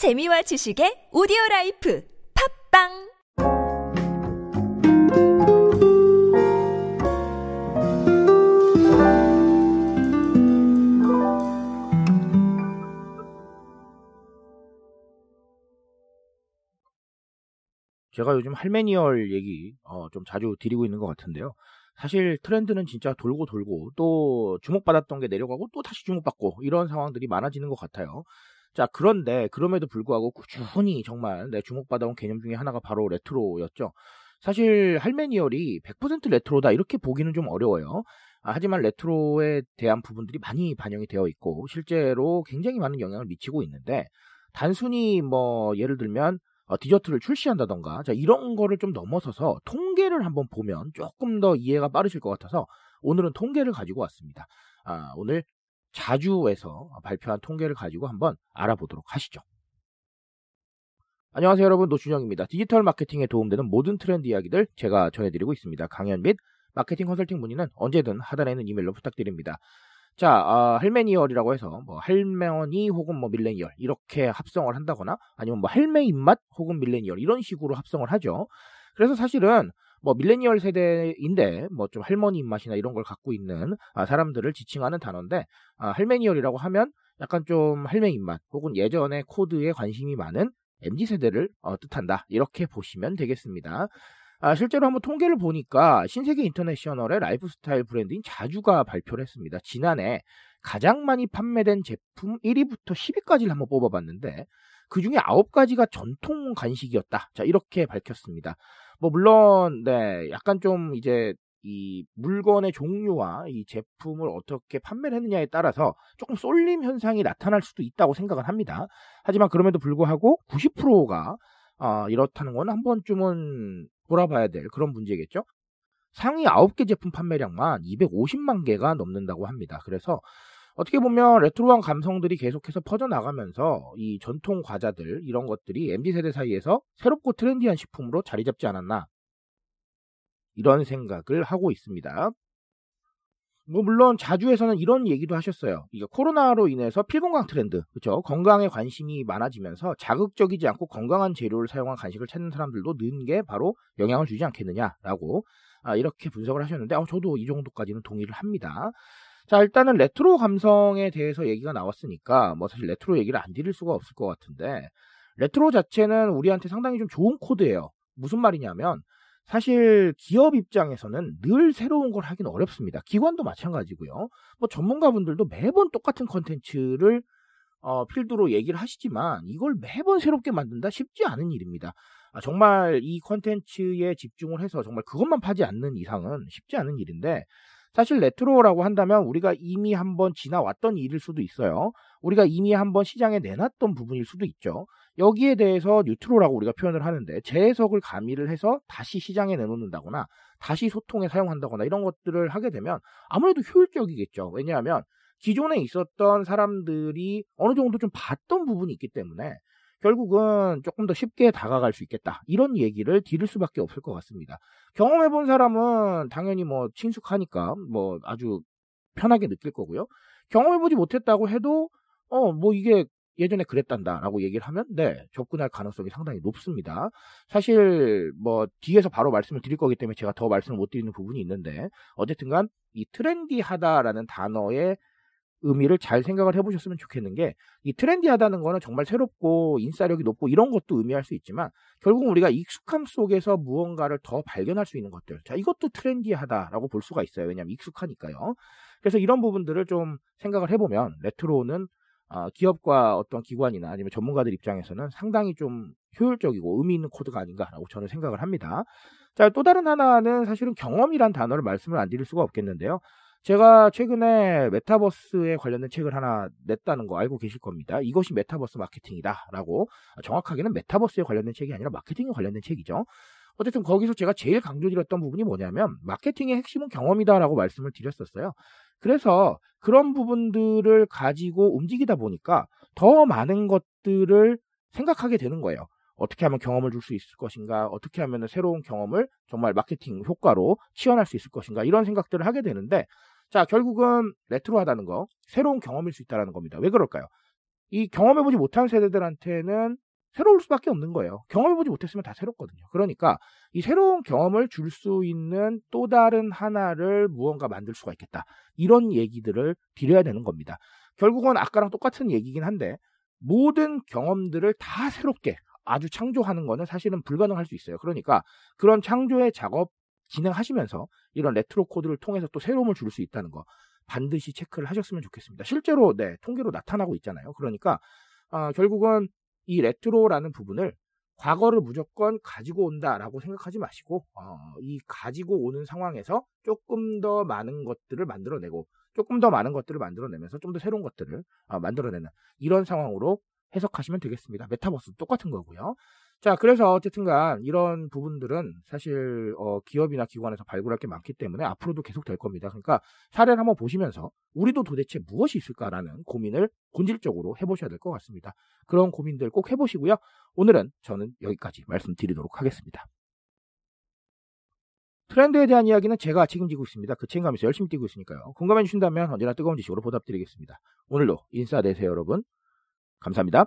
재미와 지식의 오디오 라이프 팝빵 제가 요즘 할메니얼 얘기 어, 좀 자주 드리고 있는 것 같은데요. 사실 트렌드는 진짜 돌고 돌고 또 주목받았던 게 내려가고 또 다시 주목받고 이런 상황들이 많아지는 것 같아요. 자, 그런데 그럼에도 불구하고 꾸준히 정말 내 주목받아온 개념 중에 하나가 바로 레트로였죠. 사실 할메니얼이 100% 레트로다 이렇게 보기는 좀 어려워요. 아, 하지만 레트로에 대한 부분들이 많이 반영이 되어 있고 실제로 굉장히 많은 영향을 미치고 있는데 단순히 뭐 예를 들면 어, 디저트를 출시한다던가 자 이런 거를 좀 넘어서서 통계를 한번 보면 조금 더 이해가 빠르실 것 같아서 오늘은 통계를 가지고 왔습니다. 아, 오늘 자주에서 발표한 통계를 가지고 한번 알아보도록 하시죠. 안녕하세요 여러분 노준영입니다. 디지털 마케팅에 도움되는 모든 트렌드 이야기들 제가 전해드리고 있습니다. 강연 및 마케팅 컨설팅 문의는 언제든 하단에 있는 이메일로 부탁드립니다. 자, 아, 할메니얼이라고 해서 뭐 할머니 혹은 뭐 밀레니얼 이렇게 합성을 한다거나 아니면 뭐 할매 입맛 혹은 밀레니얼 이런 식으로 합성을 하죠. 그래서 사실은 뭐 밀레니얼 세대인데 뭐 좀 할머니 입맛이나 이런 걸 갖고 있는 아, 사람들을 지칭하는 단어인데 아, 할메니얼이라고 하면 약간 좀 할매 입맛 혹은 예전에 코드에 관심이 많은 MZ 세대를 어, 뜻한다 이렇게 보시면 되겠습니다. 아, 실제로 한번 통계를 보니까 신세계 인터내셔널의 라이프스타일 브랜드인 자주가 발표를 했습니다. 지난해 가장 많이 판매된 제품 1위부터 10위까지를 한번 뽑아봤는데 그 중에 9가지가 전통 간식이었다. 자, 이렇게 밝혔습니다. 뭐, 물론, 네, 약간 좀 이제 이 물건의 종류와 이 제품을 어떻게 판매를 했느냐에 따라서 조금 쏠림 현상이 나타날 수도 있다고 생각을 합니다. 하지만 그럼에도 불구하고 90%가 어, 이렇다는 건 한 번쯤은 돌아봐야 될 그런 문제겠죠. 상위 9개 제품 판매량만 250만 개가 넘는다고 합니다. 그래서 어떻게 보면 레트로한 감성들이 계속해서 퍼져나가면서 이 전통 과자들 이런 것들이 MZ세대 사이에서 새롭고 트렌디한 식품으로 자리 잡지 않았나 이런 생각을 하고 있습니다. 뭐 물론 자주에서는 이런 얘기도 하셨어요. 이게 코로나로 인해서 필건강 트렌드, 그렇죠? 건강에 관심이 많아지면서 자극적이지 않고 건강한 재료를 사용한 간식을 찾는 사람들도 는 게 바로 영향을 주지 않겠느냐라고 아, 이렇게 분석을 하셨는데 어, 저도 이 정도까지는 동의를 합니다. 자 일단은 레트로 감성에 대해서 얘기가 나왔으니까 뭐 사실 레트로 얘기를 안 드릴 수가 없을 것 같은데 레트로 자체는 우리한테 상당히 좀 좋은 코드예요. 무슨 말이냐면 사실 기업 입장에서는 늘 새로운 걸 하긴 어렵습니다. 기관도 마찬가지고요. 뭐 전문가분들도 매번 똑같은 컨텐츠를 어, 필두로 얘기를 하시지만 이걸 매번 새롭게 만든다 쉽지 않은 일입니다. 아, 정말 이 컨텐츠에 집중을 해서 정말 그것만 파지 않는 이상은 쉽지 않은 일인데 사실 레트로라고 한다면 우리가 이미 한번 지나왔던 일일 수도 있어요. 우리가 이미 한번 시장에 내놨던 부분일 수도 있죠. 여기에 대해서 뉴트로라고 우리가 표현을 하는데 재해석을 가미를 해서 다시 시장에 내놓는다거나 다시 소통에 사용한다거나 이런 것들을 하게 되면 아무래도 효율적이겠죠. 왜냐하면 기존에 있었던 사람들이 어느 정도 좀 봤던 부분이 있기 때문에 결국은 조금 더 쉽게 다가갈 수 있겠다. 이런 얘기를 드릴 수밖에 없을 것 같습니다. 경험해 본 사람은 당연히 뭐 친숙하니까 뭐 아주 편하게 느낄 거고요. 경험해 보지 못했다고 해도 어, 뭐 이게 예전에 그랬단다라고 얘기를 하면 네 접근할 가능성이 상당히 높습니다. 사실 뭐 뒤에서 바로 말씀을 드릴 거기 때문에 제가 더 말씀을 못 드리는 부분이 있는데 어쨌든간 이 트렌디하다라는 단어의 의미를 잘 생각을 해보셨으면 좋겠는 게 이 트렌디하다는 거는 정말 새롭고 인싸력이 높고 이런 것도 의미할 수 있지만 결국 우리가 익숙함 속에서 무언가를 더 발견할 수 있는 것들 자 이것도 트렌디하다라고 볼 수가 있어요 왜냐하면 익숙하니까요 그래서 이런 부분들을 좀 생각을 해보면 레트로는 어, 기업과 어떤 기관이나 아니면 전문가들 입장에서는 상당히 좀 효율적이고 의미 있는 코드가 아닌가라고 저는 생각을 합니다. 자, 또 다른 하나는 사실은 경험이란 단어를 말씀을 안 드릴 수가 없겠는데요. 제가 최근에 메타버스에 관련된 책을 하나 냈다는 거 알고 계실 겁니다. 이것이 메타버스 마케팅이다라고 정확하게는 메타버스에 관련된 책이 아니라 마케팅에 관련된 책이죠. 어쨌든 거기서 제가 제일 강조드렸던 부분이 뭐냐면 마케팅의 핵심은 경험이다라고 말씀을 드렸었어요. 그래서 그런 부분들을 가지고 움직이다 보니까 더 많은 것들을 생각하게 되는 거예요. 어떻게 하면 경험을 줄 수 있을 것인가, 어떻게 하면 새로운 경험을 정말 마케팅 효과로 치환할 수 있을 것인가, 이런 생각들을 하게 되는데, 자, 결국은 레트로하다는 거, 새로운 경험일 수 있다는 겁니다. 왜 그럴까요? 이 경험해보지 못한 세대들한테는 새로울 수밖에 없는 거예요. 경험해보지 못했으면 다 새롭거든요. 그러니까 이 새로운 경험을 줄 수 있는 또 다른 하나를 무언가 만들 수가 있겠다. 이런 얘기들을 드려야 되는 겁니다. 결국은 아까랑 똑같은 얘기긴 한데 모든 경험들을 다 새롭게 아주 창조하는 거는 사실은 불가능할 수 있어요. 그러니까 그런 창조의 작업 진행하시면서 이런 레트로 코드를 통해서 또 새로움을 줄 수 있다는 거 반드시 체크를 하셨으면 좋겠습니다. 실제로 네 통계로 나타나고 있잖아요. 그러니까 어, 결국은 이 레트로라는 부분을 과거를 무조건 가지고 온다라고 생각하지 마시고 어, 이 가지고 오는 상황에서 조금 더 많은 것들을 만들어내고 조금 더 많은 것들을 만들어내면서 좀 더 새로운 것들을 어, 만들어내는 이런 상황으로 해석하시면 되겠습니다. 메타버스 똑같은 거고요. 자, 그래서 어쨌든간 이런 부분들은 사실 어, 기업이나 기관에서 발굴할 게 많기 때문에 앞으로도 계속 될 겁니다. 그러니까 사례를 한번 보시면서 우리도 도대체 무엇이 있을까라는 고민을 본질적으로 해보셔야 될 것 같습니다. 그런 고민들 꼭 해보시고요. 오늘은 저는 여기까지 말씀드리도록 하겠습니다. 트렌드에 대한 이야기는 제가 책임지고 있습니다. 그 책임감에서 열심히 뛰고 있으니까요. 공감해 주신다면 언제나 뜨거운 지식으로 보답드리겠습니다. 오늘도 인사 되세요, 여러분. 감사합니다.